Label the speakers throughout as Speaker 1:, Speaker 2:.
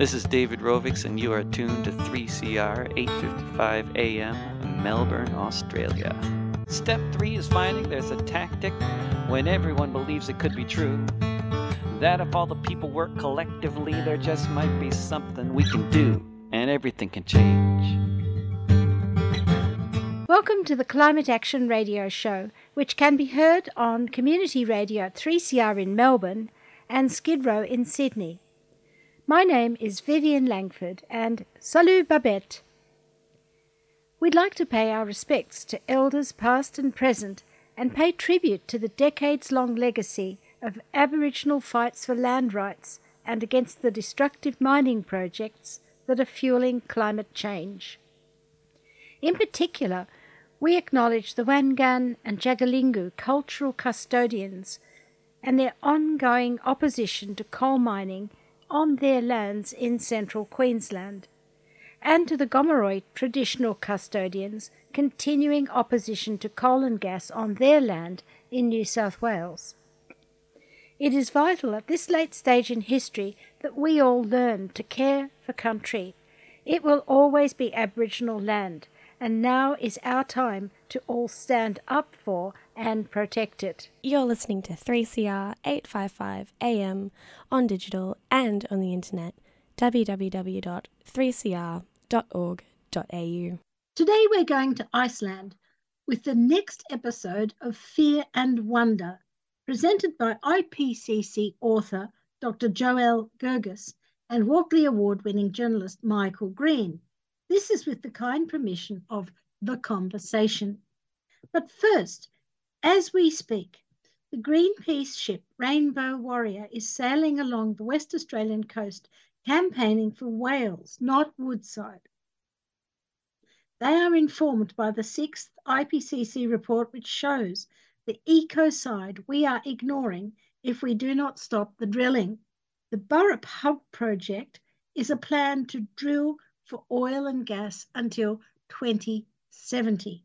Speaker 1: This is David Rovics, and you are tuned to 3CR 855 AM, Melbourne, Australia. Step three is finding there's a tactic when everyone believes it could be true. That if all the people work collectively, there just might be something we can do, and everything can change.
Speaker 2: Welcome to the Climate Action Radio Show, which can be heard on Community Radio 3CR in Melbourne and Skid Row in Sydney. My name is Vivien Langford and salut Babette. We'd like to pay our respects to elders past and present and pay tribute to the decades long legacy of Aboriginal fights for land rights and against the destructive mining projects that are fueling climate change. In particular, we acknowledge the Wangan and Jagalingou cultural custodians and their ongoing opposition to coal mining on their lands in central Queensland and to the Gomeroi traditional custodians continuing opposition to coal and gas on their land in New South Wales. It is vital at this late stage in history that we all learn to care for country. It will always be Aboriginal land, and now is our time to all stand up for and protect it.
Speaker 3: You're listening to 3CR 855 AM on digital and on the internet www.3cr www.fear.org.au.
Speaker 2: Today we're going to Iceland with the next episode of Fear and Wonder, presented by IPCC author Dr. Joelle Gergis and Walkley Award winning journalist Michael Green. This is with the kind permission of The Conversation. But first, as we speak, the Greenpeace ship Rainbow Warrior is sailing along the West Australian coast campaigning for whales, not Woodside. They are informed by the sixth IPCC report, which shows the ecocide we are ignoring if we do not stop the drilling. The Burrup Hub project is a plan to drill for oil and gas until 2070.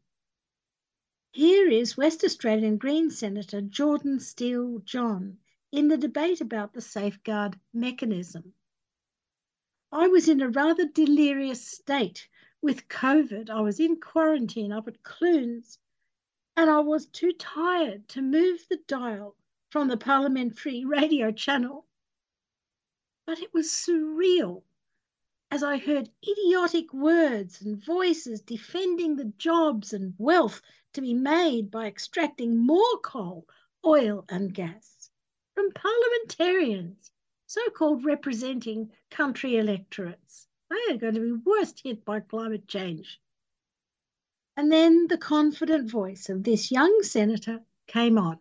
Speaker 2: Here is West Australian Green Senator Jordan Steele John in the debate about the safeguard mechanism. I was in a rather delirious state with COVID. I was in quarantine up at Clunes and I was too tired to move the dial from the parliamentary radio channel. But it was surreal as I heard idiotic words and voices defending the jobs and wealth to be made by extracting more coal, oil, and gas from parliamentarians so called representing country electorates. They are going to be worst hit by climate change. And then the confident voice of this young senator came on.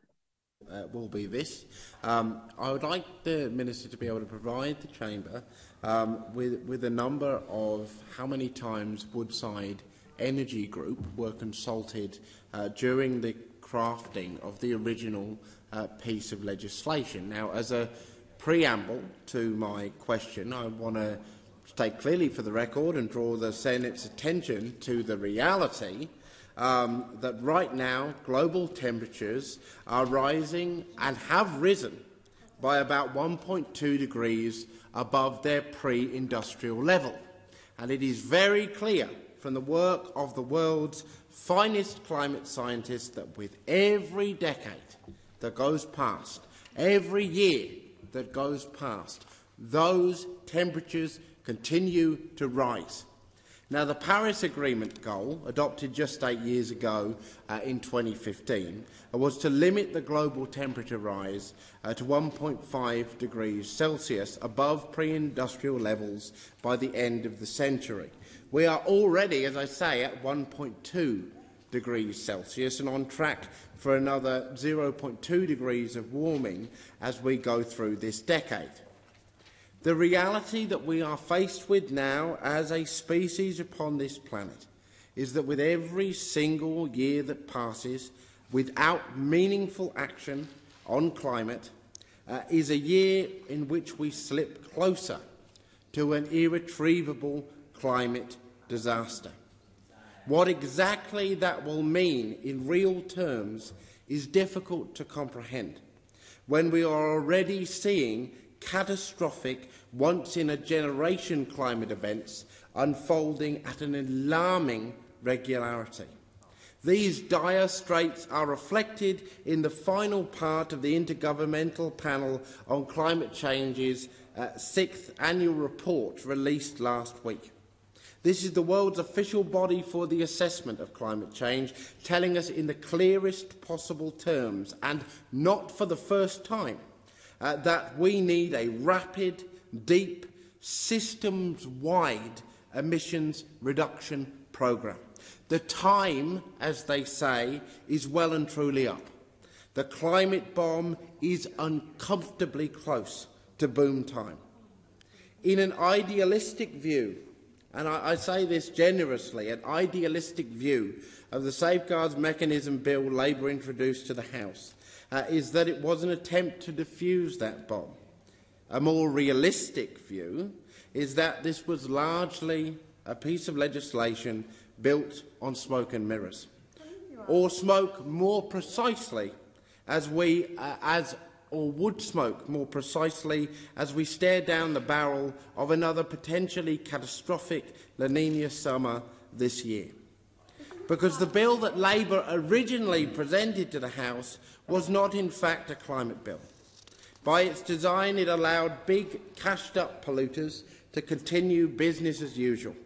Speaker 4: Uh, will be this. Um, I would like the Minister to be able to provide the Chamber um, with, with a number of how many times Woodside Energy Group were consulted uh, during the crafting of the original uh, piece of legislation. Now, as a preamble to my question, I want to state clearly for the record and draw the Senate's attention to the reality um, that right now global temperatures are rising and have risen by about 1.2 degrees above their pre-industrial level. And it is very clear from the work of the world's finest climate scientists that with every decade that goes past, every year that goes past, those temperatures continue to rise. Now, the Paris Agreement goal, adopted just eight years ago uh, in 2015, uh, was to limit the global temperature rise uh, to 1.5 degrees Celsius above pre-industrial levels by the end of the century. We are already, as I say, at 1.2 degrees Celsius and on track for another 0.2 degrees of warming as we go through this decade. The reality that we are faced with now as a species upon this planet is that with every single year that passes without meaningful action on climate uh, is a year in which we slip closer to an irretrievable climate disaster. What exactly that will mean in real terms is difficult to comprehend when we are already seeing catastrophic, once in a generation climate events unfolding at an alarming regularity. These dire straits are reflected in the final part of the Intergovernmental Panel on Climate Change's uh, sixth annual report released last week. This is the world's official body for the assessment of climate change, telling us in the clearest possible terms, and not for the first time, uh, that we need a rapid, deep, systems wide emissions reduction programme. The time, as they say, is well and truly up. The climate bomb is uncomfortably close to boom time. In an idealistic view, and I, I say this generously, an idealistic view of the Safeguards Mechanism Bill Labour introduced to the House uh, is that it was an attempt to defuse that bomb. A more realistic view is that this was largely a piece of legislation built on smoke and mirrors, or smoke more precisely, as we, uh, as or wood smoke more precisely as we stare down the barrel of another potentially catastrophic La Nina summer this year. Because the bill that Labor originally presented to the House was not in fact a climate bill. By its design, it allowed big cashed up polluters to continue business as usual.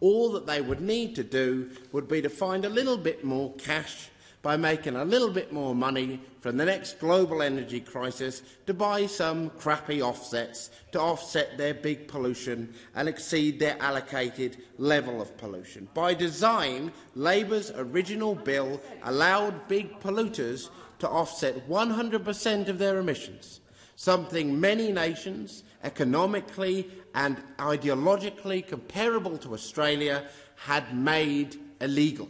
Speaker 4: All that they would need to do would be to find a little bit more cash by making a little bit more money from the next global energy crisis to buy some crappy offsets to offset their big pollution and exceed their allocated level of pollution. By design, Labour's original bill allowed big polluters to offset 100% of their emissions, something many nations, economically and ideologically comparable to Australia, had made illegal.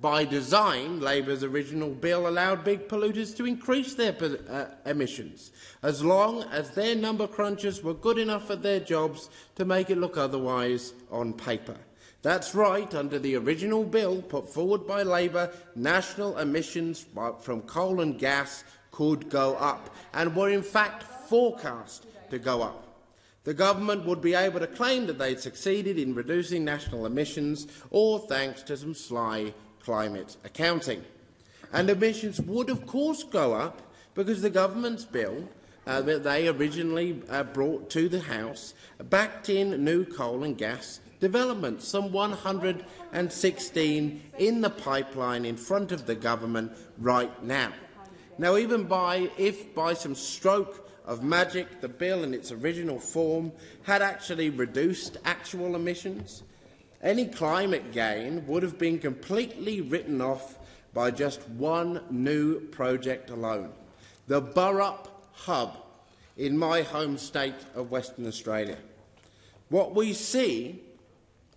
Speaker 4: By design, Labour's original bill allowed big polluters to increase their uh, emissions, as long as their number crunchers were good enough at their jobs to make it look otherwise on paper. That's right, under the original bill put forward by Labour, national emissions from coal and gas could go up, and were in fact forecast to go up. The government would be able to claim that they'd succeeded in reducing national emissions, or thanks to some sly climate accounting. And emissions would, of course, go up because the government's bill uh, that they originally uh, brought to the House backed in new coal and gas development, some 116 in the pipeline in front of the government right now. Now, even by, if by some stroke of magic, the bill in its original form had actually reduced actual emissions, any climate gain would have been completely written off by just one new project alone the Burrup Hub in my home state of Western Australia. What we see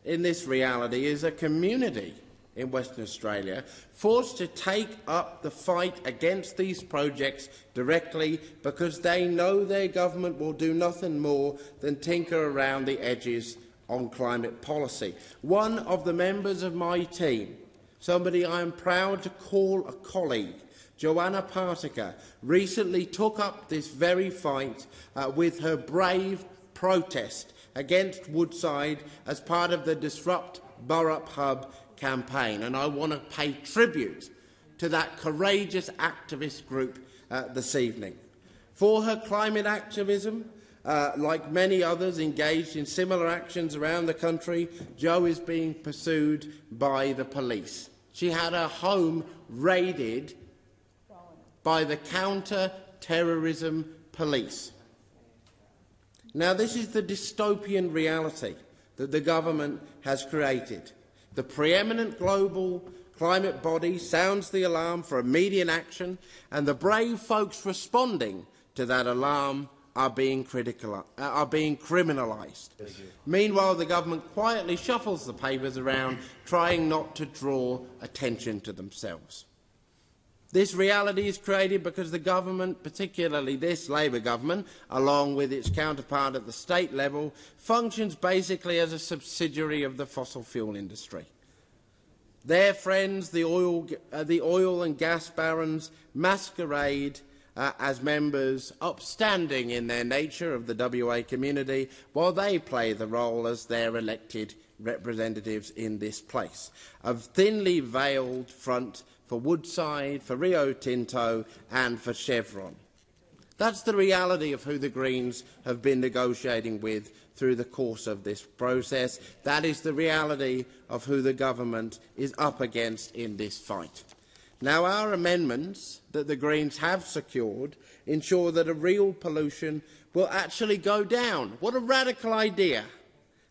Speaker 4: in this reality is a community in Western Australia forced to take up the fight against these projects directly because they know their government will do nothing more than tinker around the edges on climate policy. One of the members of my team, somebody I am proud to call a colleague, Joanna Partyka, recently took up this very fight uh, with her brave protest against Woodside as part of the Disrupt Burrup Hub campaign. And I want to pay tribute to that courageous activist group uh, this evening. For her climate activism, uh, like many others engaged in similar actions around the country, Jo is being pursued by the police. She had her home raided by the counter terrorism police. Now, this is the dystopian reality that the government has created. The preeminent global climate body sounds the alarm for immediate action, and the brave folks responding to that alarm are being, critical, uh, are being criminalised. Meanwhile, the government quietly shuffles the papers around, trying not to draw attention to themselves. This reality is created because the government, particularly this Labor government, along with its counterpart at the state level, functions basically as a subsidiary of the fossil fuel industry. Their friends, the oil, uh, the oil and gas barons, masquerade uh, as members upstanding in their nature of the WA community while they play the role as their elected representatives in this place. A thinly veiled front for Woodside, for Rio Tinto and for Chevron. That's the reality of who the Greens have been negotiating with through the course of this process. That is the reality of who the government is up against in this fight. Now, our amendments that the Greens have secured ensure that a real pollution will actually go down. What a radical idea!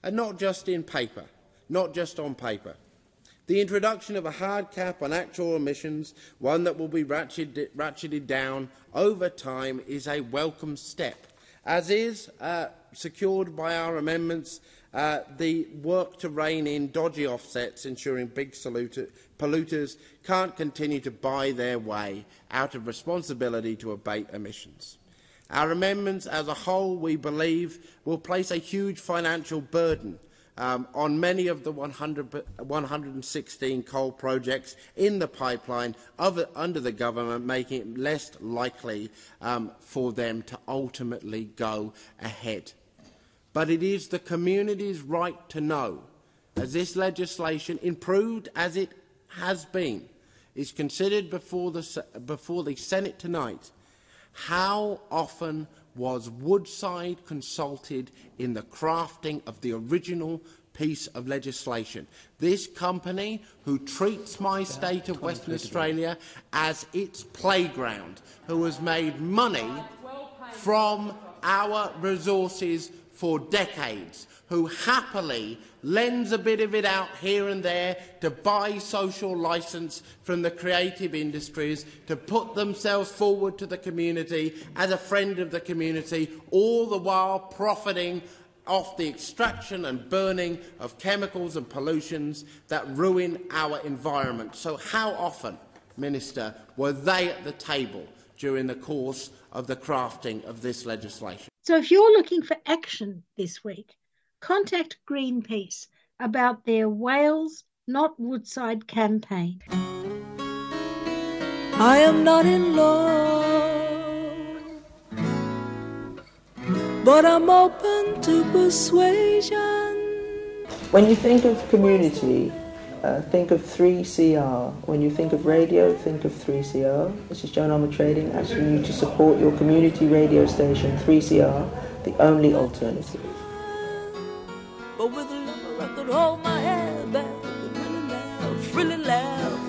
Speaker 4: And not just in paper, not just on paper. The introduction of a hard cap on actual emissions, one that will be ratcheted, ratcheted down over time, is a welcome step, as is uh, secured by our amendments Uh, the work to rein in dodgy offsets, ensuring big polluters can't continue to buy their way out of responsibility to abate emissions. Our amendments as a whole, we believe, will place a huge financial burden um, on many of the 100, 116 coal projects in the pipeline of, under the government, making it less likely um, for them to ultimately go ahead. But it is the community's right to know, as this legislation, improved as it has been, is considered before the, before the Senate tonight, how often was Woodside consulted in the crafting of the original piece of legislation. This company, who treats my state of Western Australia as its playground, who has made money from our resources for decades, who happily lends a bit of it out here and there to buy social licence from the creative industries, to put themselves forward to the community as a friend of the community, all the while profiting off the extraction and burning of chemicals and pollutions that ruin our environment. So how often, Minister, were they at the table during the course of the crafting of this legislation?
Speaker 2: So if you're looking for action this week, contact Greenpeace about their Whales Not Woodside campaign.
Speaker 5: I am not in love, but I'm open to persuasion.
Speaker 6: When you think of community, uh, think of 3CR. When you think of radio, think of 3CR. This is John Armour Trading asking you to support your community radio station, 3CR, the only alternative.
Speaker 5: But with a love, I could hold my head back and really laugh, really laugh.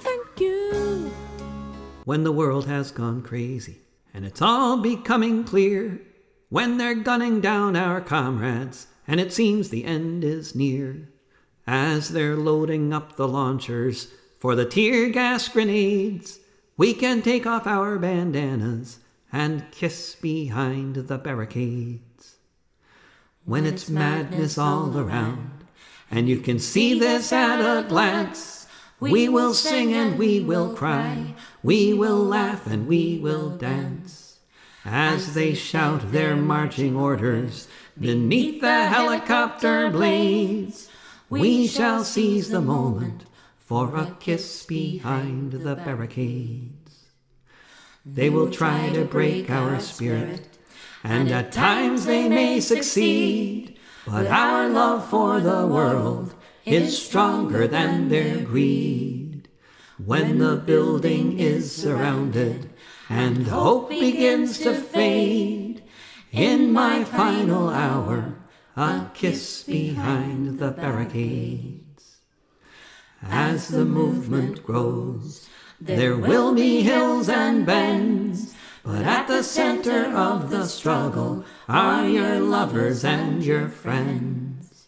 Speaker 5: Thank you.
Speaker 7: When the world has gone crazy and it's all becoming clear when they're gunning down our comrades, and it seems the end is near. As they're loading up the launchers for the tear gas grenades, we can take off our bandanas and kiss behind the barricades. When it's madness all around, and you can see this at a glance, we will sing and we will cry, we will laugh and we will dance as they shout their marching orders beneath the helicopter blades. We shall seize the moment for a kiss behind the barricades. They will try to break our spirit, and at times they may succeed. But our love for the world is stronger than their greed. When the building is surrounded, and hope begins to fade. In my final hour, a kiss behind the barricades. As the movement grows, there will be hills and bends, but at the center of the struggle are your lovers and your friends.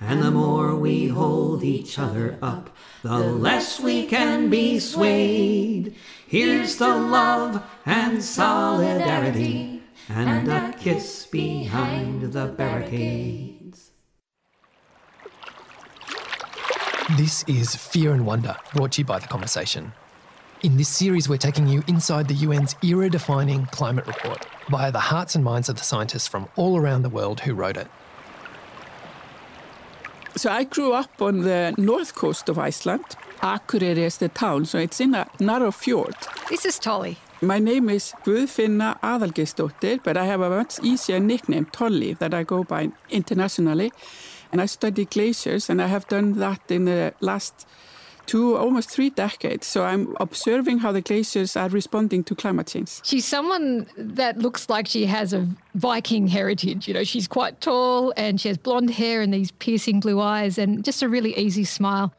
Speaker 7: And the more we hold each other up, the less we can be swayed. Here's the love and solidarity and a kiss behind the barricades.
Speaker 8: This is Fear and Wonder, brought to you by The Conversation. In this series, we're taking you inside the UN's era defining climate report via the hearts and minds of the scientists from all around the world who wrote it.
Speaker 9: So I grew up on the north coast of Iceland. Akureyri is the town, so it's in a narrow fjord.
Speaker 10: This is Tolly.
Speaker 9: My name is Guðfinna Aðalgeirsdóttir, but I have a much easier nickname, Tolly, that I go by internationally. And I study glaciers, and I have done that in the last two, almost three decades. So I'm observing how the glaciers are responding to climate change.
Speaker 10: She's someone that looks like she has a Viking heritage. You know, she's quite tall and she has blonde hair and these piercing blue eyes and just a really easy smile.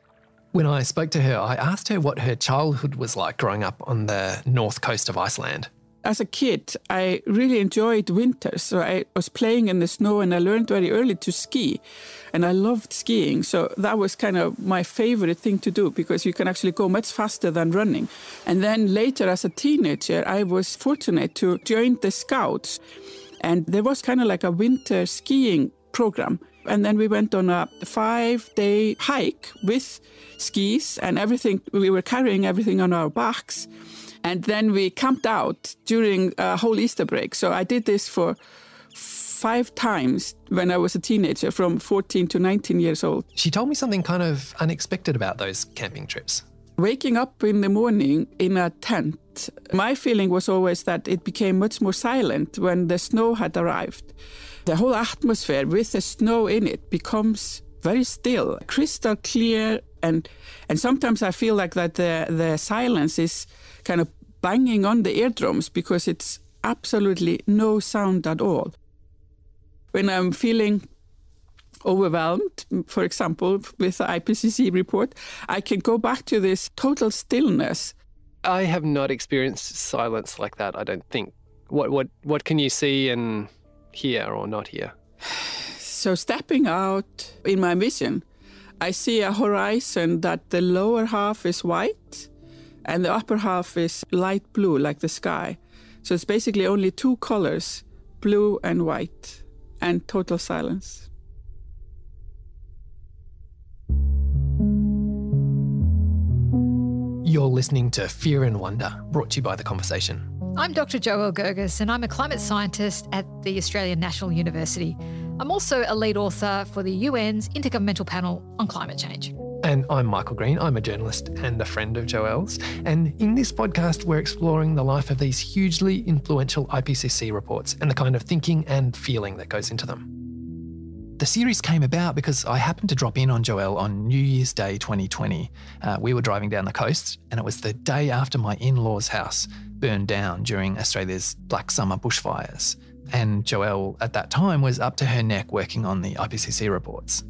Speaker 8: When I spoke to her, I asked her what her childhood was like growing up on the north coast of Iceland.
Speaker 9: As a kid, I really enjoyed winter. So I was playing in the snow and I learned very early to ski. And I loved skiing. So that was kind of my favorite thing to do because you can actually go much faster than running. And then later, as a teenager, I was fortunate to join the Scouts. And there was kind of like a winter skiing program. And then we went on a five day hike with skis and everything. We were carrying everything on our backs. And then we camped out during a whole Easter break. So I did this for five times when I was a teenager, from 14 to 19 years old.
Speaker 8: She told me something kind of unexpected about those camping trips.
Speaker 9: Waking up in the morning in a tent, my feeling was always that it became much more silent when the snow had arrived. The whole atmosphere with the snow in it becomes very still, crystal clear, and and sometimes I feel like that the the silence is kind of banging on the eardrums because it's absolutely no sound at all. When I'm feeling overwhelmed, for example, with the IPCC report, I can go back to this total stillness.
Speaker 11: I have not experienced silence like that, I don't think. What what what can you see and hear or not hear?
Speaker 9: So stepping out in my vision, I see a horizon that the lower half is white and the upper half is light blue like the sky. So it's basically only two colors, blue and white, and total silence.
Speaker 8: You're listening to Fear and Wonder, brought to you by The Conversation.
Speaker 10: I'm Dr. Joelle Gergis, and I'm a climate scientist at the Australian National University. I'm also a lead author for the UN's Intergovernmental Panel on Climate Change.
Speaker 8: And I'm Michael Green. I'm a journalist and a friend of Joelle's. And in this podcast, we're exploring the life of these hugely influential IPCC reports and the kind of thinking and feeling that goes into them. The series came about because I happened to drop in on Joelle on New Year's Day 2020. Uh, we were driving down the coast, and it was the day after my in law's house burned down during Australia's Black Summer bushfires. And Joelle, at that time, was up to her neck working on the IPCC reports.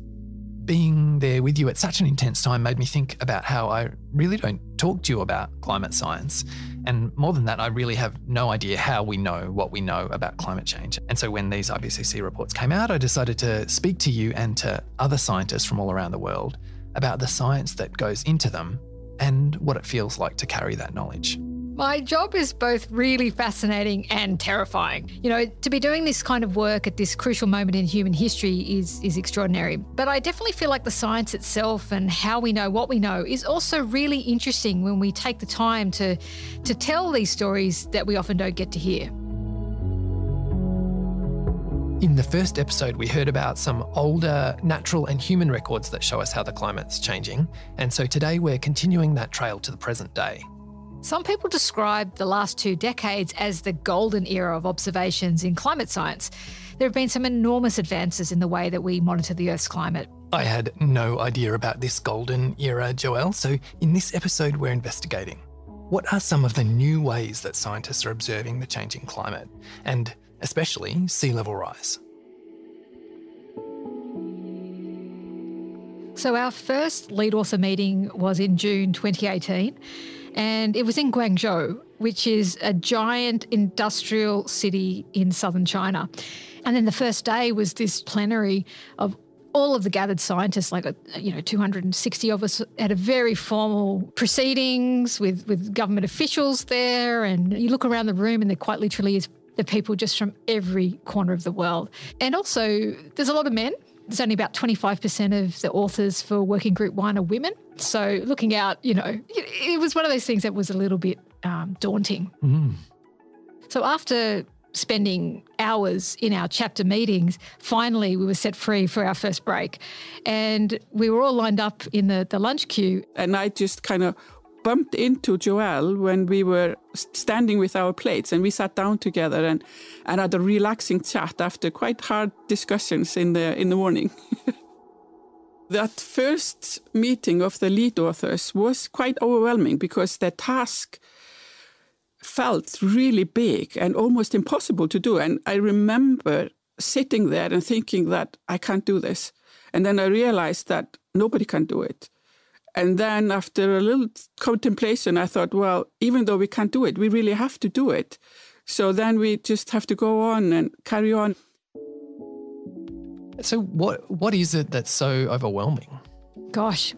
Speaker 8: Being there with you at such an intense time made me think about how I really don't talk to you about climate science. And more than that, I really have no idea how we know what we know about climate change. And so when these IPCC reports came out, I decided to speak to you and to other scientists from all around the world about the science that goes into them and what it feels like to carry that knowledge.
Speaker 10: My job is both really fascinating and terrifying. You know, to be doing this kind of work at this crucial moment in human history is is extraordinary. But I definitely feel like the science itself and how we know what we know is also really interesting when we take the time to to tell these stories that we often don't get to hear.
Speaker 8: In the first episode, we heard about some older natural and human records that show us how the climate's changing. And so today we're continuing that trail to the present day.
Speaker 10: Some people describe the last two decades as the golden era of observations in climate science. There have been some enormous advances in the way that we monitor the Earth's climate.
Speaker 8: I had no idea about this golden era, Joelle, so in this episode, we're investigating. What are some of the new ways that scientists are observing the changing climate, and especially sea level rise?
Speaker 10: So, our first lead author meeting was in June 2018 and it was in Guangzhou, which is a giant industrial city in southern China. And then the first day was this plenary of all of the gathered scientists, like uh, you know, 260 of us, at a very formal proceedings with with government officials there. And you look around the room, and there quite literally is the people just from every corner of the world. And also, there's a lot of men. There's only about 25% of the authors for Working Group One are women. So looking out, you know, it was one of those things that was a little bit um, daunting.
Speaker 8: Mm.
Speaker 10: So after spending hours in our chapter meetings, finally we were set free for our first break. And we were all lined up in the, the lunch queue.
Speaker 9: And I just kind of bumped into Joelle when we were standing with our plates and we sat down together and, and had a relaxing chat after quite hard discussions in the in the morning. that first meeting of the lead authors was quite overwhelming because the task felt really big and almost impossible to do. And I remember sitting there and thinking that I can't do this. And then I realized that nobody can do it. And then after a little contemplation, I thought, well, even though we can't do it, we really have to do it. So then we just have to go on and carry on.
Speaker 8: So what what is it that's so overwhelming?
Speaker 10: Gosh.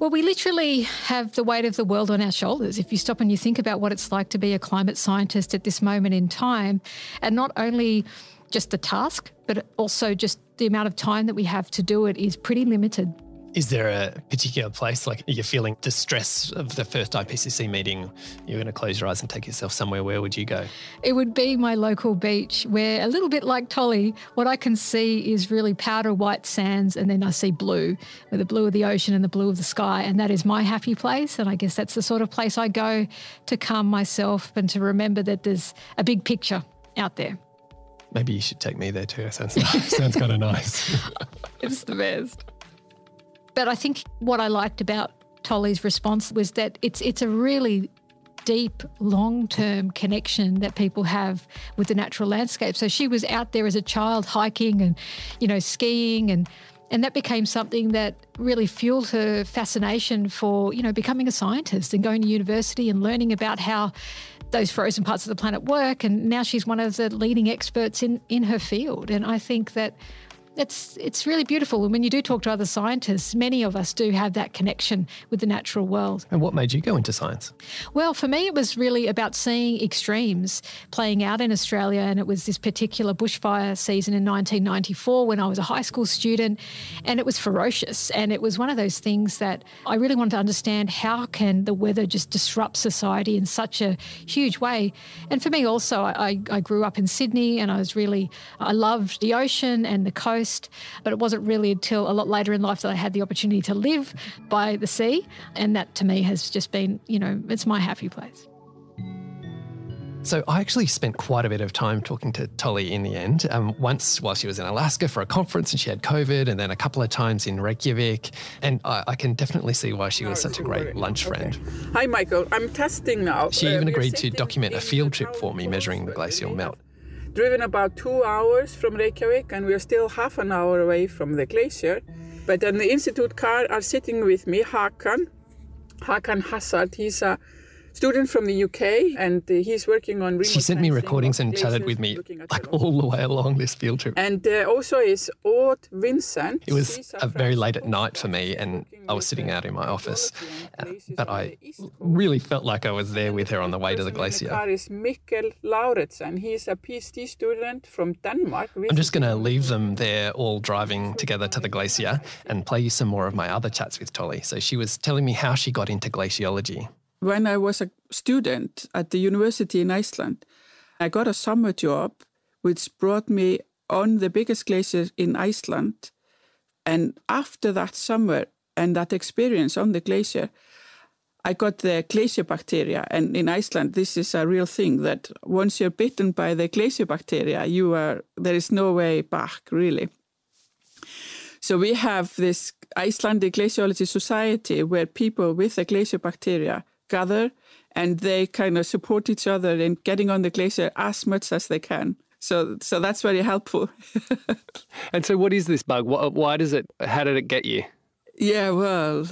Speaker 10: Well, we literally have the weight of the world on our shoulders. If you stop and you think about what it's like to be a climate scientist at this moment in time, and not only just the task, but also just the amount of time that we have to do it is pretty limited.
Speaker 8: Is there a particular place, like you're feeling distress of the first IPCC meeting, you're going to close your eyes and take yourself somewhere, where would you go?
Speaker 10: It would be my local beach, where a little bit like Tolly, what I can see is really powder white sands, and then I see blue, with the blue of the ocean and the blue of the sky. And that is my happy place. And I guess that's the sort of place I go to calm myself and to remember that there's a big picture out there.
Speaker 8: Maybe you should take me there too. Sounds sounds kind of nice.
Speaker 10: it's the best. But I think what I liked about Tolly's response was that it's it's a really deep, long term connection that people have with the natural landscape. So she was out there as a child hiking and, you know, skiing and and that became something that really fueled her fascination for, you know, becoming a scientist and going to university and learning about how those frozen parts of the planet work. And now she's one of the leading experts in, in her field. And I think that it's it's really beautiful. And when you do talk to other scientists, many of us do have that connection with the natural world.
Speaker 8: And what made you go into science?
Speaker 10: Well, for me, it was really about seeing extremes playing out in Australia. And it was this particular bushfire season in 1994 when I was a high school student, and it was ferocious. And it was one of those things that I really wanted to understand how can the weather just disrupt society in such a huge way. And for me, also, I, I grew up in Sydney, and I was really I loved the ocean and the coast coast. But it wasn't really until a lot later in life that I had the opportunity to live by the sea. And that to me has just been, you know, it's my happy place.
Speaker 8: So I actually spent quite a bit of time talking to Tolly in the end. Um, once while she was in Alaska for a conference and she had COVID, and then a couple of times in Reykjavik. And I, I can definitely see why she was such a great lunch friend.
Speaker 9: Okay. Hi, Michael. I'm testing now.
Speaker 8: She uh, even agreed to document a field trip for me measuring the glacial melt
Speaker 9: driven about two hours from Reykjavik, and we're still half an hour away from the glacier. But in the institute car are sitting with me Hakan, Hakan Hazard. He's a student from the UK, and uh, he's working on.
Speaker 8: She sent me recordings and chatted with me like all the way along this field trip.
Speaker 9: And uh, also is Odd Vincent.
Speaker 8: It was a very late at night for me, and I was sitting out in my office, uh, but I really felt like I was there with her on the way to the glacier.
Speaker 9: The car is Mikkel Lauritsen. He's a PhD student from Denmark.
Speaker 8: I'm just going to leave them there, all driving together to the glacier, and play you some more of my other chats with Tolly. So she was telling me how she got into glaciology
Speaker 9: when I was a student at the university in Iceland, I got a summer job which brought me on the biggest glacier in Iceland. And after that summer and that experience on the glacier, I got the glacier bacteria. And in Iceland, this is a real thing that once you're bitten by the glacier bacteria, you are there is no way back, really. So we have this Icelandic Glaciology Society where people with the glacier bacteria gather and they kind of support each other in getting on the glacier as much as they can. So, so that's very helpful.
Speaker 11: and so, what is this bug? Why does it? How did it get you?
Speaker 9: Yeah, well,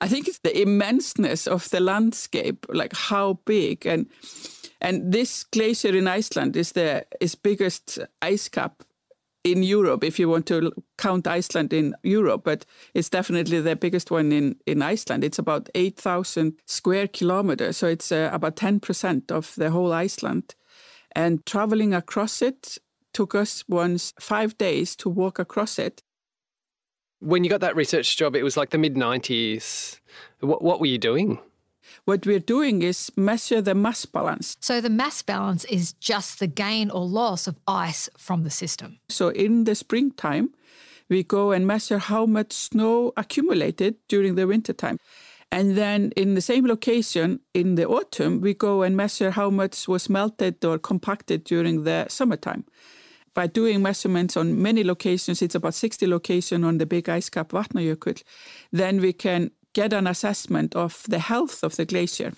Speaker 9: I think it's the immenseness of the landscape, like how big and and this glacier in Iceland is the is biggest ice cap in Europe, if you want to count Iceland in Europe, but it's definitely the biggest one in, in Iceland. It's about 8,000 square kilometers, so it's uh, about 10% of the whole Iceland. And traveling across it took us once five days to walk across it.
Speaker 11: When you got that research job, it was like the mid 90s. What, what were you doing?
Speaker 9: What we're doing is measure the mass balance.
Speaker 10: So the mass balance is just the gain or loss of ice from the system.
Speaker 9: So in the springtime, we go and measure how much snow accumulated during the wintertime. And then in the same location in the autumn, we go and measure how much was melted or compacted during the summertime. By doing measurements on many locations, it's about 60 locations on the big ice cap Vatnajökull, then we can get an assessment of the health of the glacier.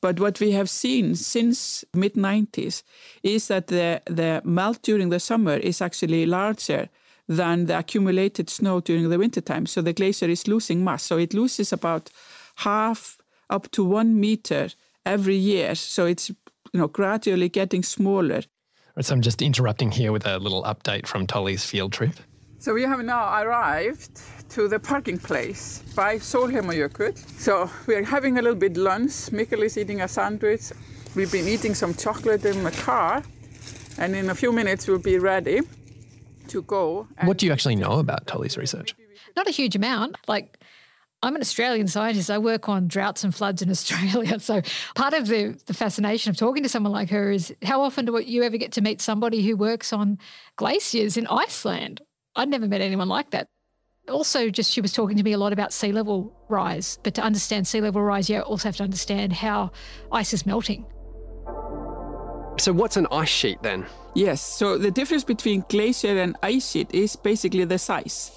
Speaker 9: But what we have seen since mid 90s is that the, the melt during the summer is actually larger than the accumulated snow during the wintertime. So the glacier is losing mass. So it loses about half up to one meter every year. So it's you know gradually getting smaller.
Speaker 8: So I'm just interrupting here with a little update from Tolly's field trip.
Speaker 9: So we have now arrived to the parking place by Solheimajökull. So we're having a little bit lunch. Mikkel is eating a sandwich. We've been eating some chocolate in the car. And in a few minutes we'll be ready to go.
Speaker 8: What do you actually know about Tolly's research?
Speaker 10: Not a huge amount. Like, I'm an Australian scientist. I work on droughts and floods in Australia. So part of the, the fascination of talking to someone like her is how often do you ever get to meet somebody who works on glaciers in Iceland? I'd never met anyone like that. Also, just she was talking to me a lot about sea level rise. But to understand sea level rise, you also have to understand how ice is melting.
Speaker 11: So, what's an ice sheet then?
Speaker 9: Yes, so the difference between glacier and ice sheet is basically the size.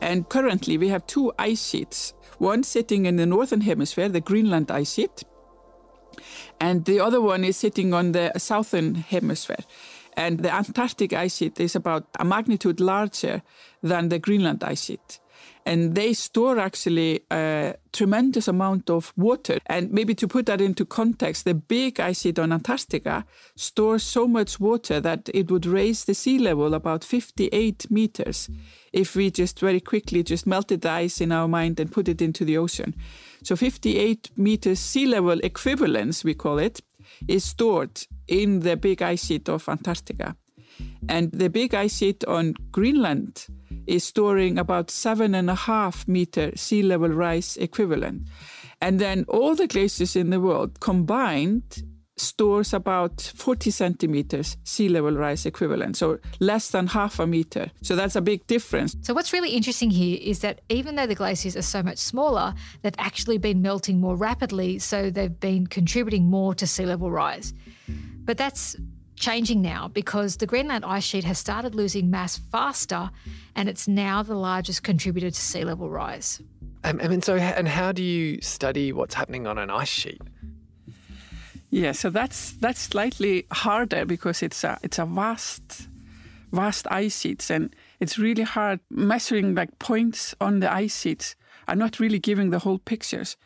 Speaker 9: And currently, we have two ice sheets one sitting in the northern hemisphere, the Greenland ice sheet, and the other one is sitting on the southern hemisphere. And the Antarctic ice sheet is about a magnitude larger than the Greenland ice sheet and they store actually a tremendous amount of water. And maybe to put that into context, the big ice sheet on Antarctica stores so much water that it would raise the sea level about 58 meters if we just very quickly just melted the ice in our mind and put it into the ocean. So 58 meters sea level equivalence, we call it, is stored in the big ice sheet of Antarctica. And the big ice sheet on Greenland is storing about seven and a half meter sea level rise equivalent. And then all the glaciers in the world combined stores about 40 centimeters sea level rise equivalent, so less than half a meter. So that's a big difference.
Speaker 10: So, what's really interesting here is that even though the glaciers are so much smaller, they've actually been melting more rapidly, so they've been contributing more to sea level rise. But that's changing now because the Greenland ice sheet has started losing mass faster and it's now the largest contributor to sea level rise.
Speaker 11: Um, I mean, so, and how do you study what's happening on an ice sheet?
Speaker 9: Yeah, so that's that's slightly harder because it's a it's a vast vast ice sheets and it's really hard measuring like points on the ice sheets are not really giving the whole pictures.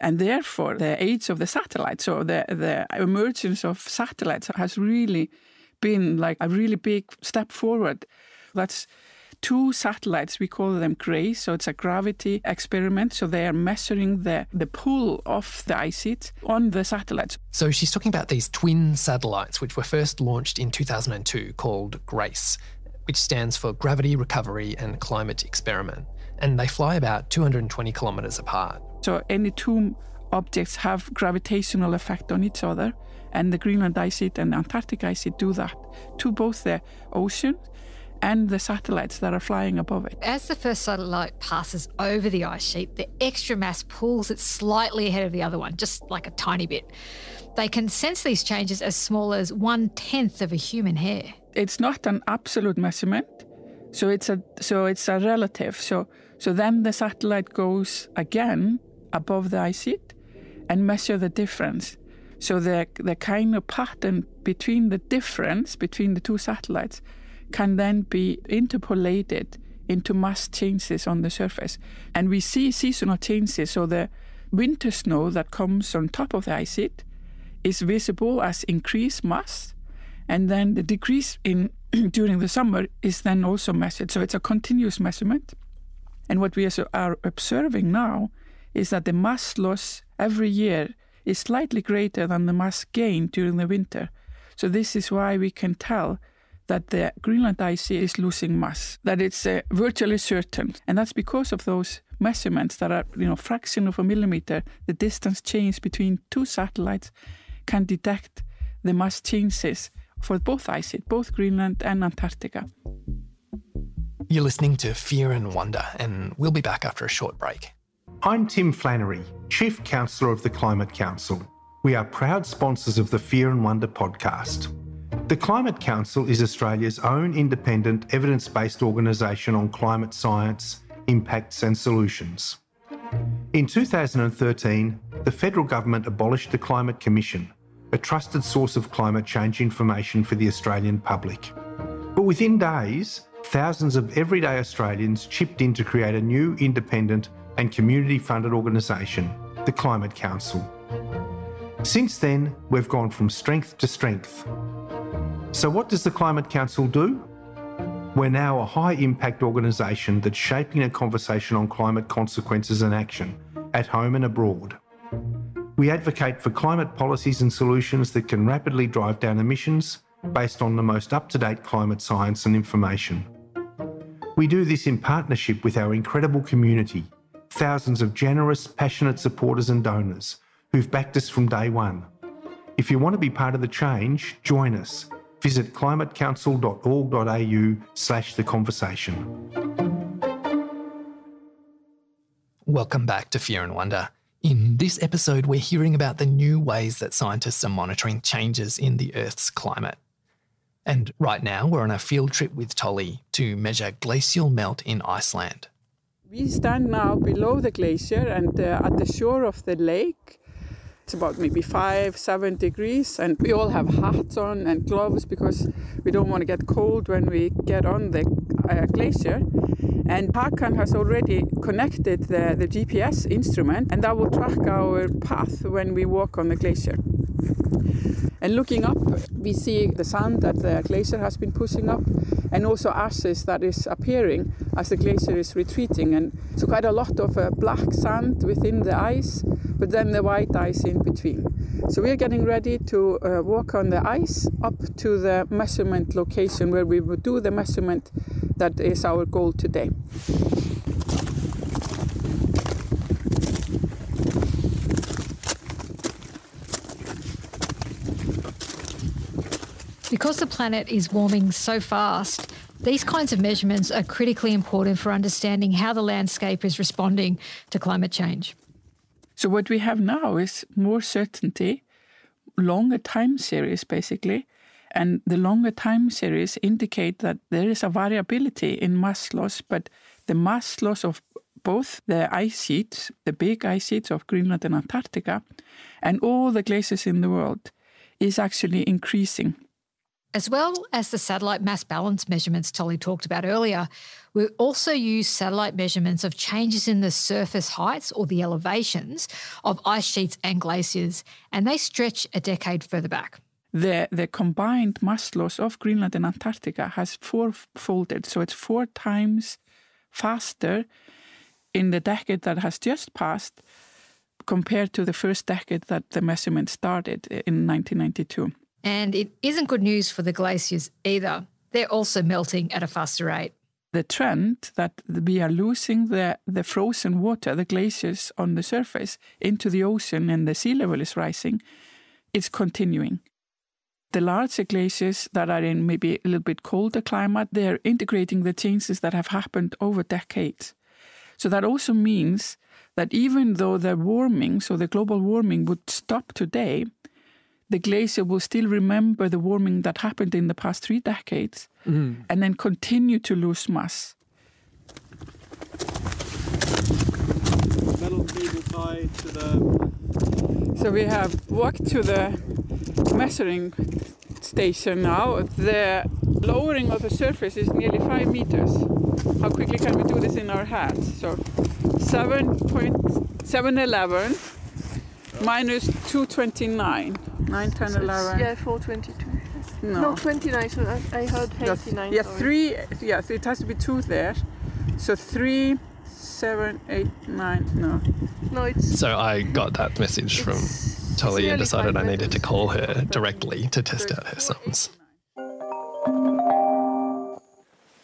Speaker 9: And therefore, the age of the satellites, so the, the emergence of satellites has really been like a really big step forward. That's two satellites, we call them GRACE, so it's a gravity experiment. So they are measuring the, the pull of the ice sheet on the satellites.
Speaker 8: So she's talking about these twin satellites, which were first launched in 2002, called GRACE, which stands for Gravity Recovery and Climate Experiment. And they fly about 220 kilometres apart.
Speaker 9: So any two objects have gravitational effect on each other, and the Greenland ice sheet and Antarctic ice sheet do that to both the ocean and the satellites that are flying above it.
Speaker 10: As the first satellite passes over the ice sheet, the extra mass pulls it slightly ahead of the other one, just like a tiny bit. They can sense these changes as small as one tenth of a human hair.
Speaker 9: It's not an absolute measurement, so it's a so it's a relative. So so then the satellite goes again above the ice sheet and measure the difference. So the, the kind of pattern between the difference between the two satellites can then be interpolated into mass changes on the surface. And we see seasonal changes. So the winter snow that comes on top of the ice sheet is visible as increased mass. And then the decrease in during the summer is then also measured. So it's a continuous measurement. And what we are observing now is that the mass loss every year is slightly greater than the mass gain during the winter. So this is why we can tell that the Greenland ice is losing mass, that it's uh, virtually certain. And that's because of those measurements that are, you know, fraction of a millimeter, the distance change between two satellites can detect the mass changes for both ice sheet, both Greenland and Antarctica.
Speaker 8: You're listening to Fear and Wonder, and we'll be back after a short break.
Speaker 12: I'm Tim Flannery, Chief Counsellor of the Climate Council. We are proud sponsors of the Fear and Wonder podcast. The Climate Council is Australia's own independent, evidence based organisation on climate science, impacts, and solutions. In 2013, the federal government abolished the Climate Commission, a trusted source of climate change information for the Australian public. But within days, thousands of everyday Australians chipped in to create a new independent and community funded organisation, the Climate Council. Since then, we've gone from strength to strength. So, what does the Climate Council do? We're now a high impact organisation that's shaping a conversation on climate consequences and action, at home and abroad. We advocate for climate policies and solutions that can rapidly drive down emissions based on the most up to date climate science and information. We do this in partnership with our incredible community, thousands of generous, passionate supporters and donors who've backed us from day one. If you want to be part of the change, join us. Visit climatecouncil.org.au slash the conversation.
Speaker 8: Welcome back to Fear and Wonder. In this episode, we're hearing about the new ways that scientists are monitoring changes in the Earth's climate. And right now, we're on a field trip with Tolly to measure glacial melt in Iceland.
Speaker 9: We stand now below the glacier and uh, at the shore of the lake. It's about maybe five, seven degrees, and we all have hats on and gloves because we don't want to get cold when we get on the uh, glacier. And Hakan has already connected the, the GPS instrument, and that will track our path when we walk on the glacier. And looking up, we see the sand that the glacier has been pushing up, and also ashes that is appearing as the glacier is retreating. And so, quite a lot of uh, black sand within the ice, but then the white ice in between. So, we are getting ready to uh, walk on the ice up to the measurement location where we will do the measurement that is our goal today.
Speaker 10: Because the planet is warming so fast, these kinds of measurements are critically important for understanding how the landscape is responding to climate change.
Speaker 9: So, what we have now is more certainty, longer time series basically, and the longer time series indicate that there is a variability in mass loss, but the mass loss of both the ice sheets, the big ice sheets of Greenland and Antarctica, and all the glaciers in the world is actually increasing.
Speaker 10: As well as the satellite mass balance measurements Tolly talked about earlier, we also use satellite measurements of changes in the surface heights or the elevations of ice sheets and glaciers, and they stretch a decade further back.
Speaker 9: The, the combined mass loss of Greenland and Antarctica has fourfolded, so it's four times faster in the decade that has just passed compared to the first decade that the measurement started in 1992.
Speaker 10: And it isn't good news for the glaciers either. They're also melting at a faster rate.
Speaker 9: The trend that we are losing the, the frozen water, the glaciers on the surface, into the ocean and the sea level is rising, is continuing. The larger glaciers that are in maybe a little bit colder climate, they're integrating the changes that have happened over decades. So that also means that even though the warming, so the global warming would stop today, the glacier will still remember the warming that happened in the past three decades mm. and then continue to lose mass.
Speaker 13: Metal cable tied to the.
Speaker 9: So we have walked to the measuring station now. The lowering of the surface is nearly five meters. How quickly can we do this in our hands? So 7.711 minus 229. 9, 10, 11.
Speaker 14: Yeah, 422.
Speaker 9: No.
Speaker 14: No, 29. So I, I heard 89.
Speaker 9: Yeah, three. Yeah, so it has to be two there. So three, seven, eight, nine. No.
Speaker 14: No, it's.
Speaker 11: So I got that message from Tolly and decided I needed to call her directly to test out her sums.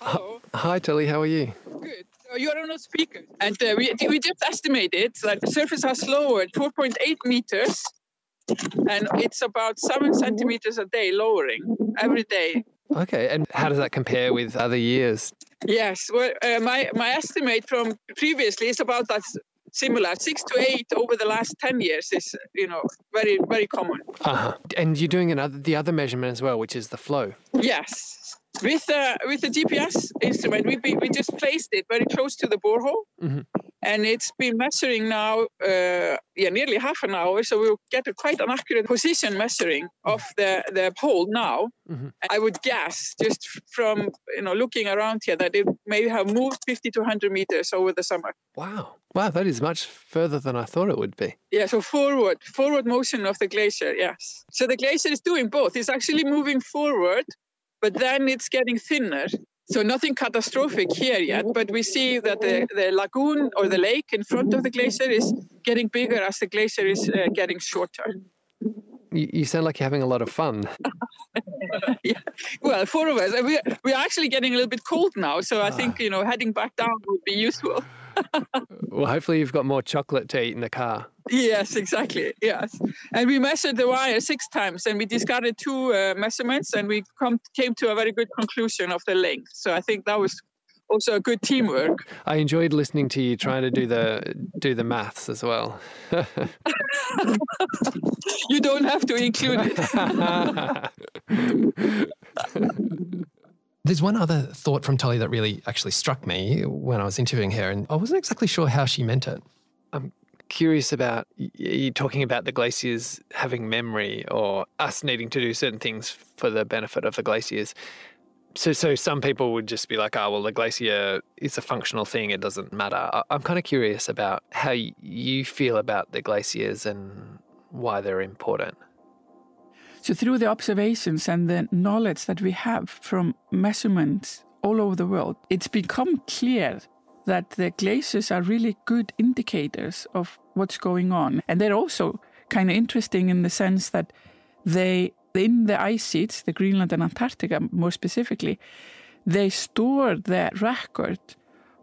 Speaker 9: Hello.
Speaker 11: Hi, Tolly. How are you?
Speaker 9: Good. So You're on a speaker. And uh, we, we just estimated that the surface has lowered 4.8 meters and it's about seven centimeters a day lowering every day.
Speaker 11: Okay, and how does that compare with other years?
Speaker 9: Yes, well, uh, my my estimate from previously is about that similar. Six to eight over the last ten years is you know very very common.
Speaker 11: Uh-huh. And you're doing another the other measurement as well, which is the flow.
Speaker 9: Yes, with uh, with the GPS instrument, we be, we just placed it very close to the borehole,
Speaker 11: mm-hmm.
Speaker 9: and it's been measuring now uh, yeah nearly half an hour. So we'll get a quite an accurate position measuring of the the hole now.
Speaker 11: Mm-hmm.
Speaker 9: I would guess just from you know looking around here that it may have moved 50 to 100 meters over the summer.
Speaker 11: Wow, wow, that is much further than I thought it would be.
Speaker 9: Yeah, so forward, forward motion of the glacier. Yes, so the glacier is doing both. It's actually moving forward but then it's getting thinner. So nothing catastrophic here yet, but we see that the, the lagoon or the lake in front of the glacier is getting bigger as the glacier is uh, getting shorter.
Speaker 11: You, you sound like you're having a lot of fun.
Speaker 9: yeah. Well, four of us. We're, we are actually getting a little bit cold now, so I think, you know, heading back down would be useful.
Speaker 11: Well, hopefully you've got more chocolate to eat in the car.
Speaker 9: Yes, exactly. Yes, and we measured the wire six times, and we discarded two uh, measurements, and we come, came to a very good conclusion of the length. So I think that was also a good teamwork.
Speaker 11: I enjoyed listening to you trying to do the do the maths as well.
Speaker 9: you don't have to include
Speaker 8: it. There's one other thought from Tolly that really actually struck me when I was interviewing her, and I wasn't exactly sure how she meant it.
Speaker 11: I'm curious about you talking about the glaciers having memory or us needing to do certain things for the benefit of the glaciers. So, so some people would just be like, "Oh, well, the glacier is a functional thing; it doesn't matter." I'm kind of curious about how you feel about the glaciers and why they're important.
Speaker 9: So, through the observations and the knowledge that we have from measurements all over the world, it's become clear that the glaciers are really good indicators of what's going on. And they're also kind of interesting in the sense that they, in the ice sheets, the Greenland and Antarctica more specifically, they store the record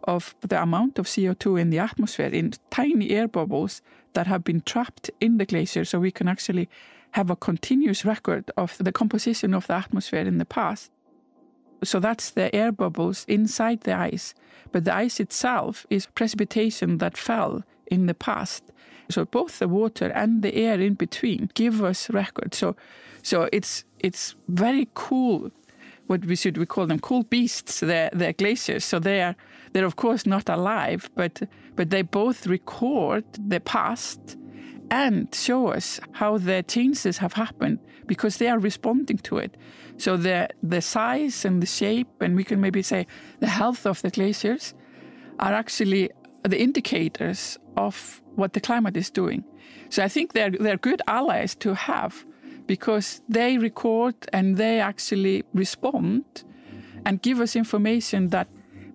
Speaker 9: of the amount of CO2 in the atmosphere in tiny air bubbles that have been trapped in the glacier so we can actually have a continuous record of the composition of the atmosphere in the past. So that's the air bubbles inside the ice. But the ice itself is precipitation that fell in the past. So both the water and the air in between give us records. So, so it's it's very cool. What we should we call them cool beasts? They're, glaciers. So they are they're of course not alive, but but they both record the past and show us how the changes have happened because they are responding to it. So the the size and the shape, and we can maybe say the health of the glaciers, are actually the indicators of what the climate is doing. So I think they're they're good allies to have because they record and they actually respond and give us information that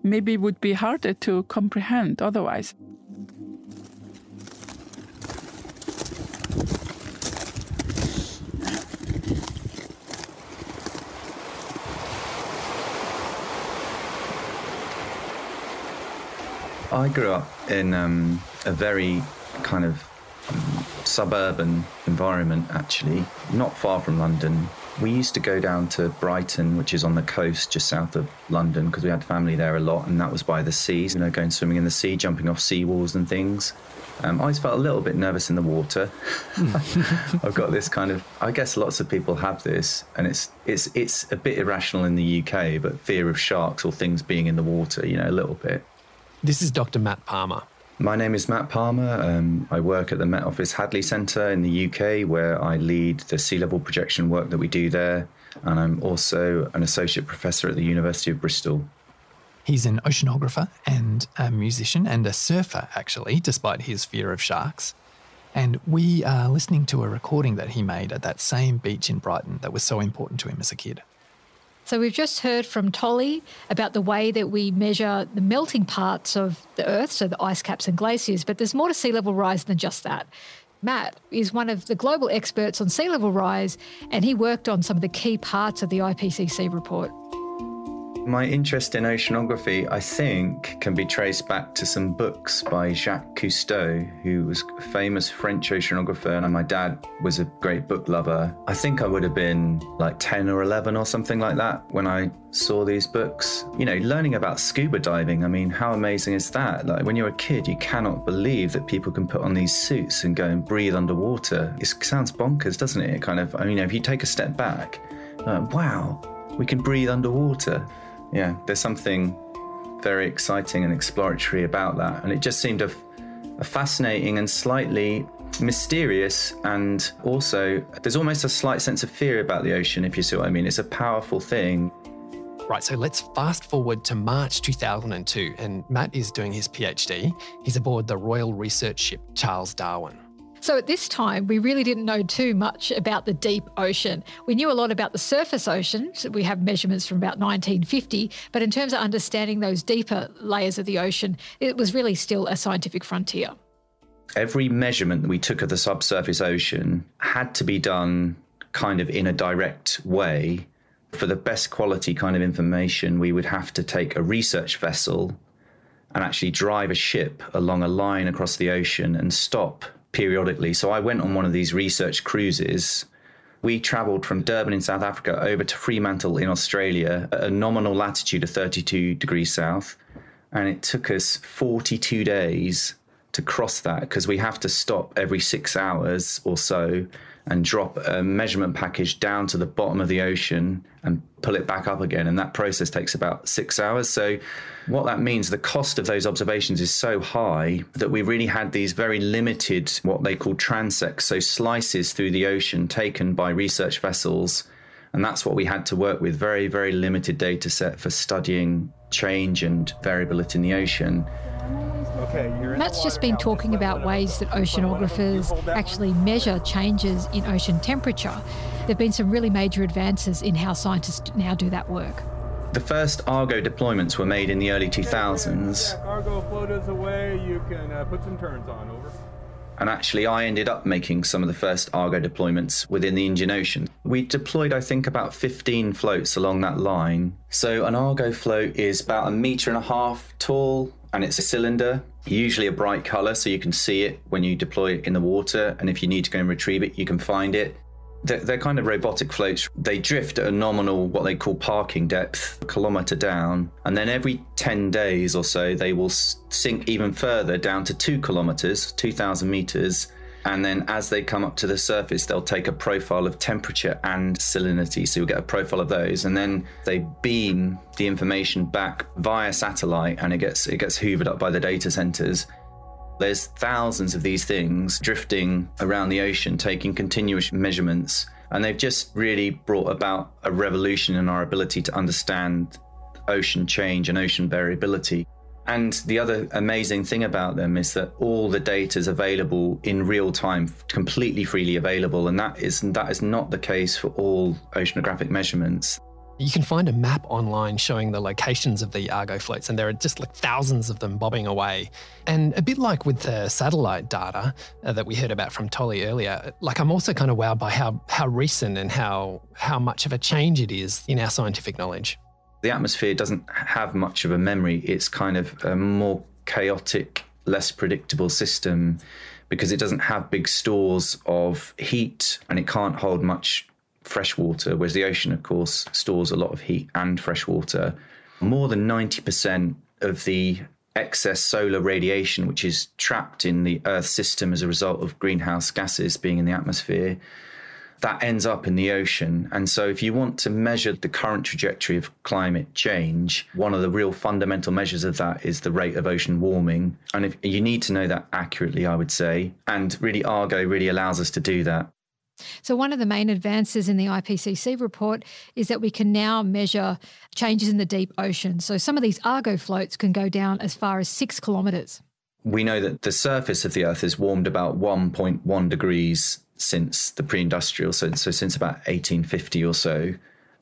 Speaker 9: maybe would be harder to comprehend otherwise.
Speaker 15: I grew up in um, a very kind of suburban environment, actually, not far from London. We used to go down to Brighton, which is on the coast just south of London, because we had family there a lot, and that was by the seas, you know, going swimming in the sea, jumping off sea walls and things. Um, I always felt a little bit nervous in the water. I've got this kind of. I guess lots of people have this, and it's it's it's a bit irrational in the UK, but fear of sharks or things being in the water, you know, a little bit.
Speaker 8: This is Dr. Matt Palmer.
Speaker 15: My name is Matt Palmer. Um, I work at the Met Office Hadley Centre in the UK, where I lead the sea level projection work that we do there. And I'm also an associate professor at the University of Bristol.
Speaker 8: He's an oceanographer and a musician and a surfer, actually, despite his fear of sharks. And we are listening to a recording that he made at that same beach in Brighton that was so important to him as a kid.
Speaker 10: So we've just heard from Tolly about the way that we measure the melting parts of the Earth, so the ice caps and glaciers, but there's more to sea level rise than just that. Matt is one of the global experts on sea level rise, and he worked on some of the key parts of the IPCC report.
Speaker 15: My interest in oceanography, I think, can be traced back to some books by Jacques Cousteau, who was a famous French oceanographer, and my dad was a great book lover. I think I would have been like 10 or 11 or something like that when I saw these books. You know, learning about scuba diving, I mean, how amazing is that? Like when you're a kid, you cannot believe that people can put on these suits and go and breathe underwater. It sounds bonkers, doesn't it? It kind of, I mean, if you take a step back, uh, wow, we can breathe underwater yeah, there's something very exciting and exploratory about that. And it just seemed a, a fascinating and slightly mysterious and also there's almost a slight sense of fear about the ocean if you see what I mean. It's a powerful thing.
Speaker 8: Right, so let's fast forward to March 2002, and Matt is doing his PhD. He's aboard the Royal Research Ship Charles Darwin.
Speaker 10: So at this time, we really didn't know too much about the deep ocean. We knew a lot about the surface ocean. So we have measurements from about 1950, but in terms of understanding those deeper layers of the ocean, it was really still a scientific frontier.
Speaker 15: Every measurement that we took of the subsurface ocean had to be done kind of in a direct way. For the best quality kind of information, we would have to take a research vessel and actually drive a ship along a line across the ocean and stop periodically. So I went on one of these research cruises. We travelled from Durban in South Africa over to Fremantle in Australia at a nominal latitude of 32 degrees south. And it took us 42 days to cross that because we have to stop every six hours or so and drop a measurement package down to the bottom of the ocean and pull it back up again. And that process takes about six hours. So, what that means, the cost of those observations is so high that we really had these very limited, what they call transects, so slices through the ocean taken by research vessels. And that's what we had to work with very, very limited data set for studying change and variability in the ocean.
Speaker 10: Okay, Matt's just been talking about ways that oceanographers actually measure changes in ocean temperature. There have been some really major advances in how scientists now do that work.
Speaker 15: The first Argo deployments were made in the early 2000s.
Speaker 13: Argo floaters away, you can uh, put some turns on, over.
Speaker 15: And actually, I ended up making some of the first Argo deployments within the Indian Ocean. We deployed, I think, about 15 floats along that line. So, an Argo float is about a metre and a half tall, and it's a cylinder, usually a bright color, so you can see it when you deploy it in the water. And if you need to go and retrieve it, you can find it. They're, they're kind of robotic floats. They drift at a nominal, what they call parking depth, a kilometer down. And then every 10 days or so, they will sink even further down to two kilometers, 2,000 meters and then as they come up to the surface, they'll take a profile of temperature and salinity. So you'll get a profile of those. And then they beam the information back via satellite and it gets it gets hoovered up by the data centers. There's thousands of these things drifting around the ocean, taking continuous measurements. And they've just really brought about a revolution in our ability to understand ocean change and ocean variability. And the other amazing thing about them is that all the data is available in real time, completely freely available, and that is that is not the case for all oceanographic measurements.
Speaker 8: You can find a map online showing the locations of the Argo floats, and there are just like thousands of them bobbing away. And a bit like with the satellite data uh, that we heard about from Tolly earlier, like I'm also kind of wowed by how how recent and how how much of a change it is in our scientific knowledge
Speaker 15: the atmosphere doesn't have much of a memory. It's kind of a more chaotic, less predictable system because it doesn't have big stores of heat and it can't hold much fresh water, whereas the ocean, of course, stores a lot of heat and fresh water. More than 90% of the excess solar radiation, which is trapped in the Earth system as a result of greenhouse gases being in the atmosphere, that ends up in the ocean. And so, if you want to measure the current trajectory of climate change, one of the real fundamental measures of that is the rate of ocean warming. And if you need to know that accurately, I would say. And really, Argo really allows us to do that.
Speaker 10: So, one of the main advances in the IPCC report is that we can now measure changes in the deep ocean. So, some of these Argo floats can go down as far as six kilometres.
Speaker 15: We know that the surface of the Earth is warmed about 1.1 degrees since the pre-industrial, so, so since about 1850 or so.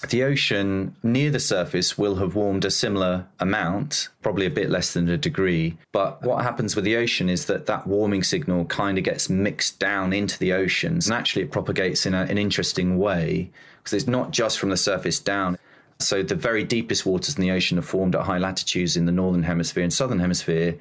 Speaker 15: The ocean near the surface will have warmed a similar amount, probably a bit less than a degree. But what happens with the ocean is that that warming signal kind of gets mixed down into the oceans. And actually, it propagates in a, an interesting way because it's not just from the surface down. So the very deepest waters in the ocean are formed at high latitudes in the northern hemisphere and southern hemisphere.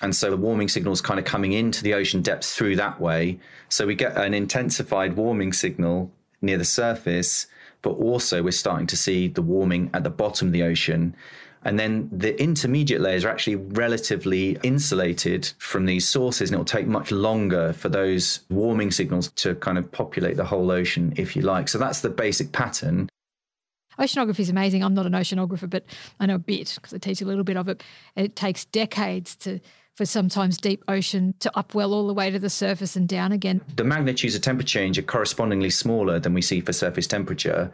Speaker 15: And so the warming signal is kind of coming into the ocean depths through that way. So we get an intensified warming signal near the surface, but also we're starting to see the warming at the bottom of the ocean. And then the intermediate layers are actually relatively insulated from these sources, and it will take much longer for those warming signals to kind of populate the whole ocean, if you like. So that's the basic pattern.
Speaker 10: Oceanography is amazing. I'm not an oceanographer, but I know a bit because I teach a little bit of it. It takes decades to for sometimes deep ocean to upwell all the way to the surface and down again.
Speaker 15: The magnitudes of temperature change are correspondingly smaller than we see for surface temperature.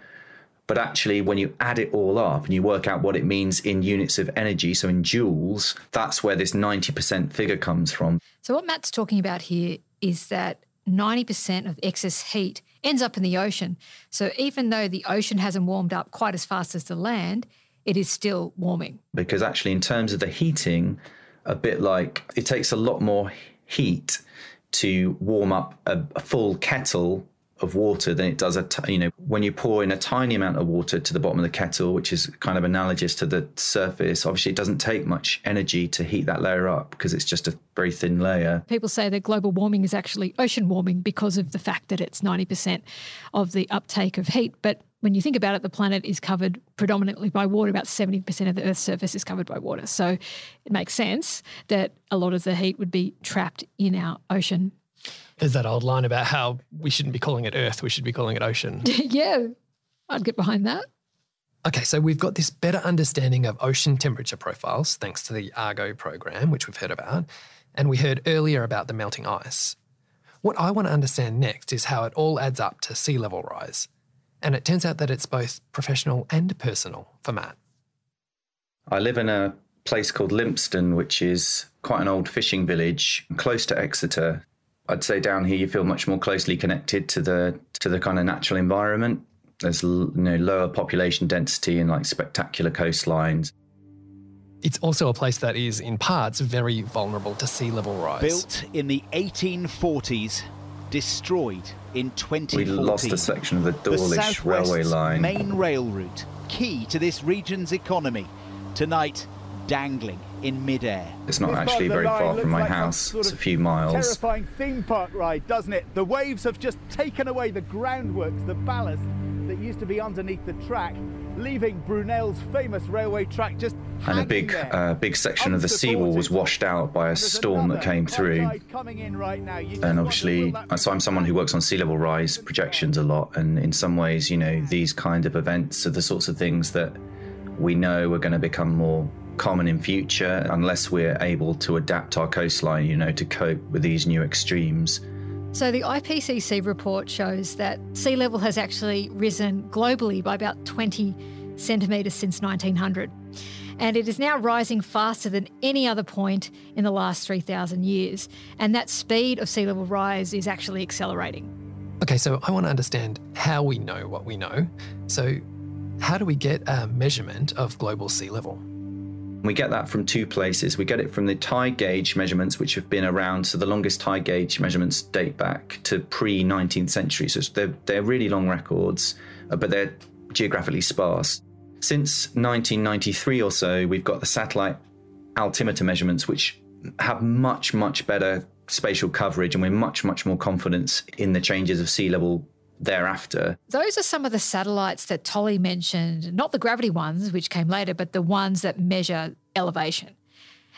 Speaker 15: But actually, when you add it all up and you work out what it means in units of energy, so in joules, that's where this 90% figure comes from.
Speaker 10: So, what Matt's talking about here is that 90% of excess heat ends up in the ocean. So, even though the ocean hasn't warmed up quite as fast as the land, it is still warming.
Speaker 15: Because actually, in terms of the heating, a bit like it takes a lot more heat to warm up a, a full kettle of water than it does a t- you know when you pour in a tiny amount of water to the bottom of the kettle which is kind of analogous to the surface obviously it doesn't take much energy to heat that layer up because it's just a very thin layer
Speaker 10: people say that global warming is actually ocean warming because of the fact that it's 90% of the uptake of heat but when you think about it, the planet is covered predominantly by water. About 70% of the Earth's surface is covered by water. So it makes sense that a lot of the heat would be trapped in our ocean.
Speaker 8: There's that old line about how we shouldn't be calling it Earth, we should be calling it ocean.
Speaker 10: yeah, I'd get behind that.
Speaker 8: Okay, so we've got this better understanding of ocean temperature profiles thanks to the Argo program, which we've heard about. And we heard earlier about the melting ice. What I want to understand next is how it all adds up to sea level rise. And it turns out that it's both professional and personal for Matt.
Speaker 15: I live in a place called Lympstone, which is quite an old fishing village close to Exeter. I'd say down here you feel much more closely connected to the to the kind of natural environment. There's you know lower population density and like spectacular coastlines.
Speaker 8: It's also a place that is in parts very vulnerable to sea level rise.
Speaker 16: Built in the 1840s, destroyed in 2014.
Speaker 15: We lost a section of the Dawlish
Speaker 16: the
Speaker 15: railway line.
Speaker 16: main rail route, key to this region's economy. Tonight, dangling in midair.
Speaker 15: It's not actually very far from my house. It's a few miles.
Speaker 17: Terrifying theme park ride, doesn't it? The waves have just taken away the groundworks, the ballast that used to be underneath the track, leaving Brunel's famous railway track just
Speaker 15: and a big, uh, big section of the seawall was washed out by a storm that came through. And obviously, so I'm someone who works on sea level rise projections a lot, and in some ways, you know, these kind of events are the sorts of things that we know are going to become more common in future unless we're able to adapt our coastline, you know, to cope with these new extremes.
Speaker 10: So, the IPCC report shows that sea level has actually risen globally by about 20 centimetres since 1900. And it is now rising faster than any other point in the last 3,000 years. And that speed of sea level rise is actually accelerating.
Speaker 8: Okay, so I want to understand how we know what we know. So, how do we get a measurement of global sea level?
Speaker 15: We get that from two places. We get it from the tide gauge measurements, which have been around. So the longest tide gauge measurements date back to pre 19th century. So they're, they're really long records, uh, but they're geographically sparse. Since 1993 or so, we've got the satellite altimeter measurements, which have much, much better spatial coverage, and we're much, much more confident in the changes of sea level thereafter.
Speaker 10: Those are some of the satellites that Tolly mentioned, not the gravity ones, which came later, but the ones that measure elevation.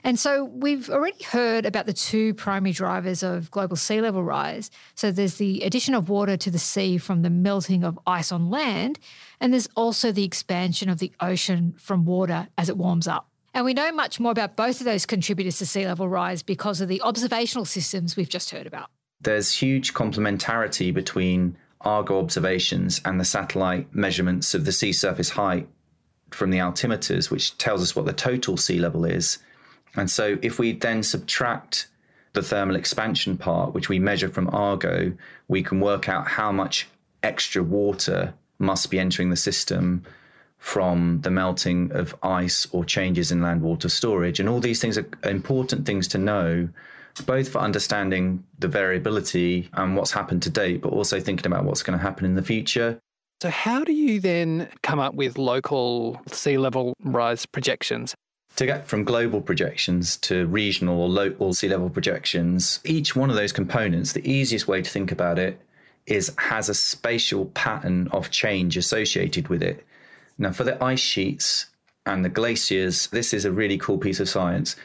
Speaker 10: And so we've already heard about the two primary drivers of global sea level rise. So there's the addition of water to the sea from the melting of ice on land, and there's also the expansion of the ocean from water as it warms up. And we know much more about both of those contributors to sea level rise because of the observational systems we've just heard about.
Speaker 15: There's huge complementarity between Argo observations and the satellite measurements of the sea surface height from the altimeters, which tells us what the total sea level is. And so if we then subtract the thermal expansion part, which we measure from Argo, we can work out how much extra water must be entering the system from the melting of ice or changes in land water storage. And all these things are important things to know, both for understanding the variability and what's happened to date, but also thinking about what's going to happen in the future.
Speaker 11: So, how do you then come up with local sea level rise projections?
Speaker 15: To get from global projections to regional or local sea level projections, each one of those components, the easiest way to think about it is has a spatial pattern of change associated with it. Now, for the ice sheets and the glaciers, this is a really cool piece of science.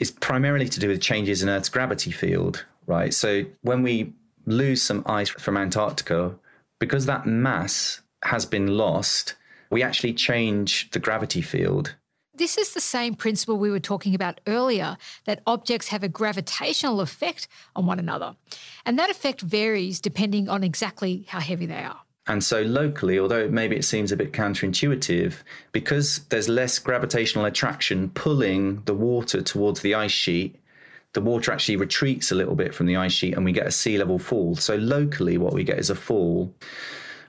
Speaker 15: It's primarily to do with changes in Earth's gravity field, right? So, when we lose some ice from Antarctica, because that mass has been lost, we actually change the gravity field.
Speaker 10: This is the same principle we were talking about earlier that objects have a gravitational effect on one another. And that effect varies depending on exactly how heavy they are.
Speaker 15: And so, locally, although maybe it seems a bit counterintuitive, because there's less gravitational attraction pulling the water towards the ice sheet, the water actually retreats a little bit from the ice sheet and we get a sea level fall. So, locally, what we get is a fall.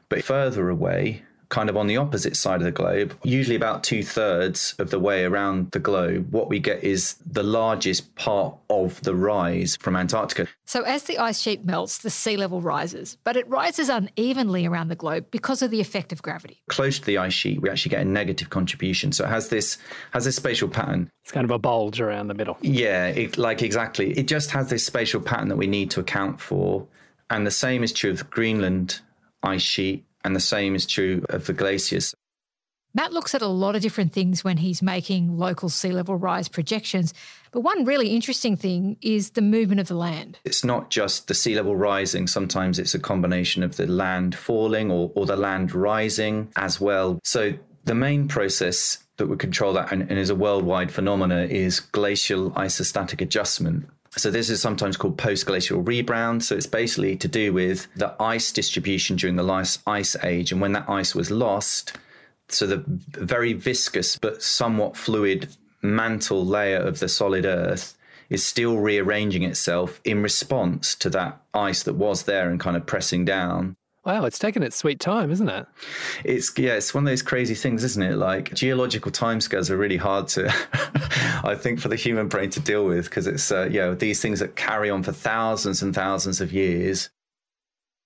Speaker 15: But further away, kind of on the opposite side of the globe, usually about two thirds of the way around the globe, what we get is the largest part of the rise from Antarctica.
Speaker 10: So, as the ice sheet melts, the sea level rises, but it rises unevenly around the globe because of the effect of gravity.
Speaker 15: Close to the ice sheet, we actually get a negative contribution. So, it has this has this spatial pattern.
Speaker 11: It's kind of a bulge around the middle.
Speaker 15: Yeah, it, like exactly. It just has this spatial pattern that we need to account for. And the same is true of the Greenland ice sheet and the same is true of the glaciers.
Speaker 10: Matt looks at a lot of different things when he's making local sea level rise projections. But one really interesting thing is the movement of the land.
Speaker 15: It's not just the sea level rising, sometimes it's a combination of the land falling or, or the land rising as well. So the main process that would control that and, and is a worldwide phenomena is glacial isostatic adjustment. So this is sometimes called post-glacial rebound. So it's basically to do with the ice distribution during the last ice age, and when that ice was lost, so the very viscous but somewhat fluid mantle layer of the solid Earth is still rearranging itself in response to that ice that was there and kind of pressing down.
Speaker 11: Wow, it's taken its sweet time, isn't it?
Speaker 15: It's yeah, it's one of those crazy things, isn't it? Like geological timescales are really hard to, I think, for the human brain to deal with because it's uh, you know these things that carry on for thousands and thousands of years.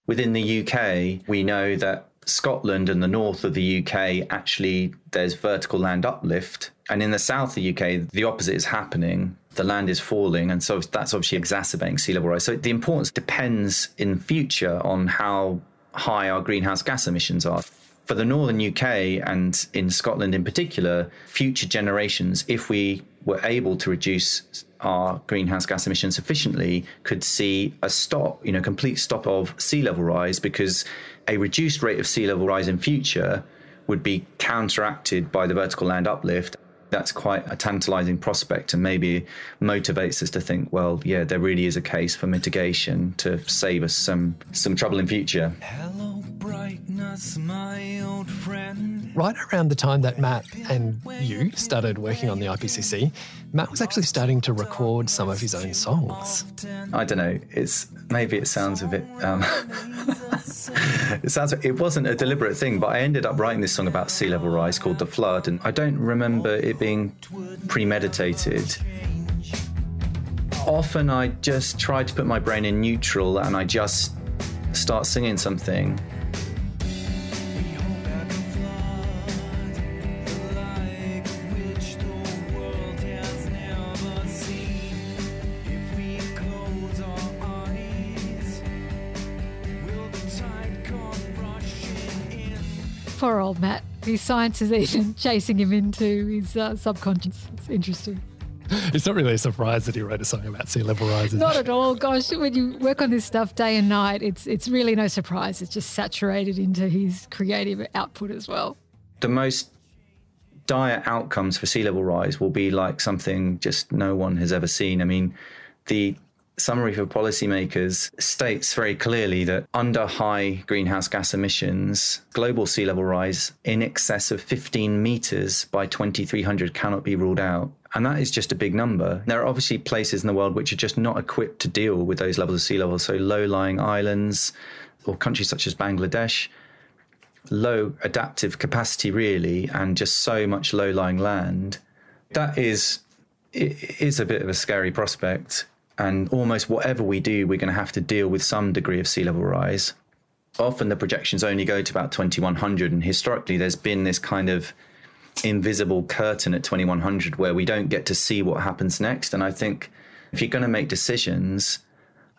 Speaker 15: Within the UK, we know that Scotland and the north of the UK actually there's vertical land uplift, and in the south of the UK the opposite is happening the land is falling, and so that's obviously exacerbating sea level rise. So the importance depends in future on how high our greenhouse gas emissions are. For the northern UK and in Scotland in particular, future generations, if we were able to reduce our greenhouse gas emissions sufficiently, could see a stop, you know, complete stop of sea level rise because a reduced rate of sea level rise in future would be counteracted by the vertical land uplift that's quite a tantalizing prospect and maybe motivates us to think, well, yeah, there really is a case for mitigation to save us some some trouble in future. Hello, brightness,
Speaker 8: my old friend. Right around the time that Matt and you started working on the IPCC, Matt was actually starting to record some of his own songs.
Speaker 15: I don't know. It's maybe it sounds a bit. Um, it sounds. It wasn't a deliberate thing, but I ended up writing this song about sea level rise called "The Flood," and I don't remember it being premeditated. Often, I just try to put my brain in neutral, and I just start singing something
Speaker 10: Poor old Matt. His science is even chasing him into his uh, subconscious. It's interesting.
Speaker 8: It's not really a surprise that he wrote a song about sea level rise.
Speaker 10: Not at all. Gosh, when you work on this stuff day and night, it's it's really no surprise. It's just saturated into his creative output as well.
Speaker 15: The most dire outcomes for sea level rise will be like something just no one has ever seen. I mean, the summary for policymakers states very clearly that under high greenhouse gas emissions, global sea level rise in excess of 15 meters by 2300 cannot be ruled out. And that is just a big number. There are obviously places in the world which are just not equipped to deal with those levels of sea level. So low lying islands or countries such as Bangladesh, low adaptive capacity, really, and just so much low lying land. That is, is a bit of a scary prospect and almost whatever we do, we're going to have to deal with some degree of sea level rise. often the projections only go to about 2100 and historically there's been this kind of invisible curtain at 2100 where we don't get to see what happens next. And i think if you're going to make decisions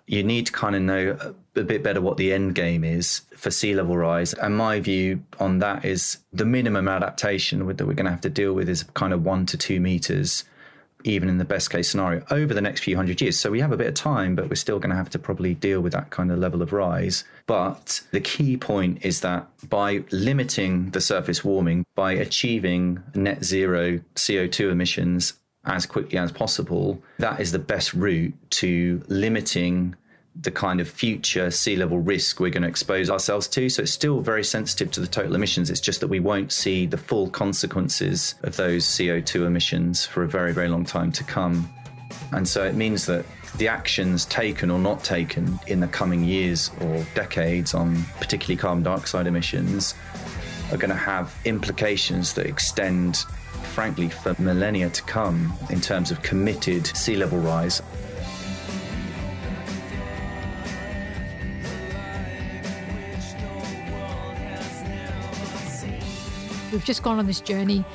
Speaker 15: you need to kind of know a bit better what the end game is for sea level rise. And my view on that is the minimum adaptation that we're going to have to deal with is kind of 1 to 2 meters even in the best case scenario, over the next few hundred years. So we have a bit of time, but we're still going to have to probably deal with that kind of level of rise. But the key point is that by limiting the surface warming, by achieving net zero CO2 emissions as quickly as possible, that is the best route to limiting the kind of future sea level risk we're going to expose ourselves to. So it's still very sensitive to the total emissions. It's just that we won't see the full consequences of those CO2 emissions for a very, very long time to come. And so it means that the actions taken or not taken in the coming years or decades on particularly carbon dioxide emissions are going to have implications that extend, frankly, for millennia to come in terms of committed sea level rise.
Speaker 10: We've just gone on this journey,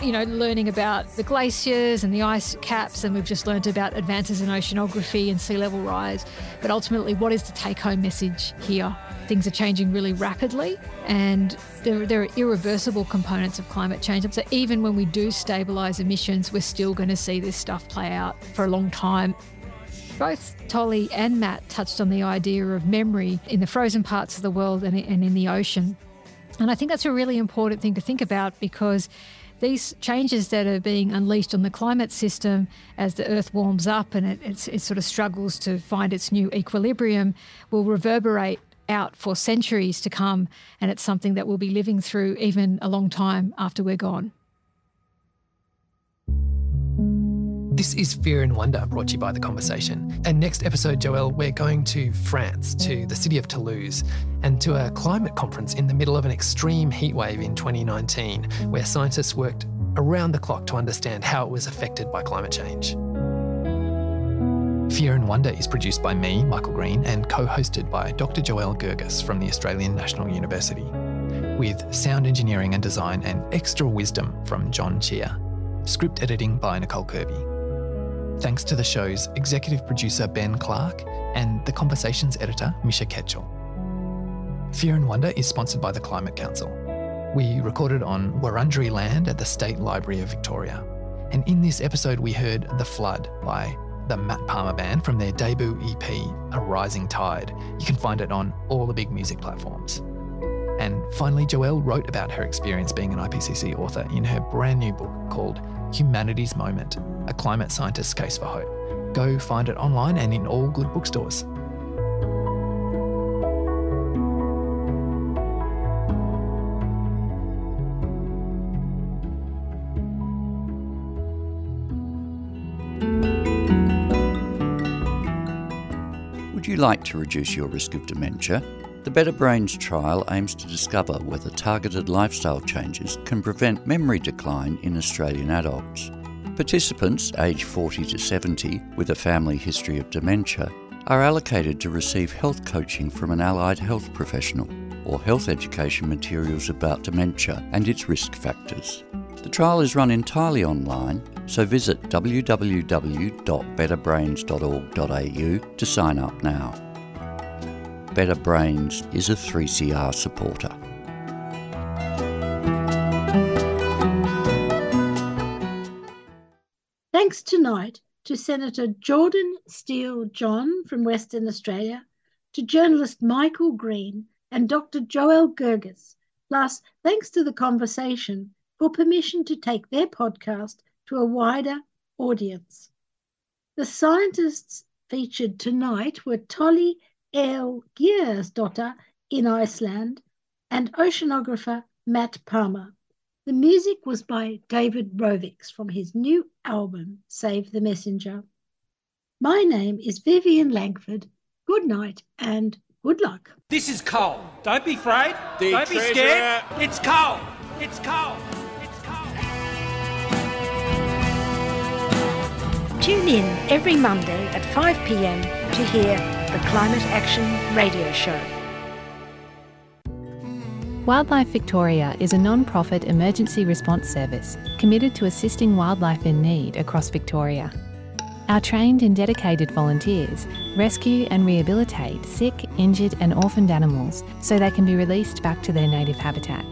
Speaker 10: you know, learning about the glaciers and the ice caps, and we've just learned about advances in oceanography and sea level rise. But ultimately, what is the take home message here? Things are changing really rapidly, and there, there are irreversible components of climate change. So, even when we do stabilise emissions, we're still going to see this stuff play out for a long time. Both Tolly and Matt touched on the idea of memory in the frozen parts of the world and in the ocean. And I think that's a really important thing to think about because these changes that are being unleashed on the climate system as the Earth warms up and it, it sort of struggles to find its new equilibrium will reverberate out for centuries to come. And it's something that we'll be living through even a long time after we're gone.
Speaker 8: This is Fear and Wonder brought to you by The Conversation. And next episode, Joelle, we're going to France, to the city of Toulouse, and to a climate conference in the middle of an extreme heatwave in 2019, where scientists worked around the clock to understand how it was affected by climate change. Fear and Wonder is produced by me, Michael Green, and co hosted by Dr. Joelle Gergis from the Australian National University, with sound engineering and design and extra wisdom from John Chia. Script editing by Nicole Kirby. Thanks to the show's executive producer Ben Clark and the Conversations editor Misha Ketchell. Fear and Wonder is sponsored by the Climate Council. We recorded on Wurundjeri land at the State Library of Victoria. And in this episode, we heard The Flood by the Matt Palmer Band from their debut EP, A Rising Tide. You can find it on all the big music platforms. And finally, Joelle wrote about her experience being an IPCC author in her brand new book called Humanity's Moment A Climate Scientist's Case for Hope. Go find it online and in all good bookstores.
Speaker 18: Would you like to reduce your risk of dementia? The Better Brains trial aims to discover whether targeted lifestyle changes can prevent memory decline in Australian adults. Participants aged 40 to 70 with a family history of dementia are allocated to receive health coaching from an allied health professional or health education materials about dementia and its risk factors. The trial is run entirely online, so visit www.betterbrains.org.au to sign up now. Better Brains is a 3CR supporter.
Speaker 2: Thanks tonight to Senator Jordan Steele John from Western Australia, to journalist Michael Green and Dr. Joelle Gergis, plus thanks to the conversation for permission to take their podcast to a wider audience. The scientists featured tonight were Tolly L. daughter in Iceland and oceanographer Matt Palmer. The music was by David Rovics from his new album, Save the Messenger. My name is Vivien Langford. Good night and good luck.
Speaker 19: This is coal. Don't be afraid.
Speaker 20: The
Speaker 19: Don't be scared. It's coal. It's coal.
Speaker 21: Tune in every Monday at 5 pm to hear the Climate Action Radio Show.
Speaker 20: Wildlife Victoria is a non profit emergency response service committed to assisting wildlife in need across Victoria. Our trained and dedicated volunteers rescue and rehabilitate sick, injured, and orphaned animals so they can be released back to their native habitat.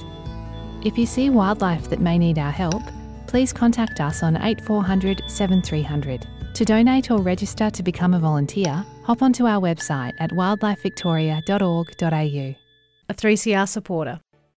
Speaker 20: If you see wildlife that may need our help, please contact us on 8400 7300. To donate or register to become a volunteer, hop onto our website at wildlifevictoria.org.au.
Speaker 22: A 3CR supporter.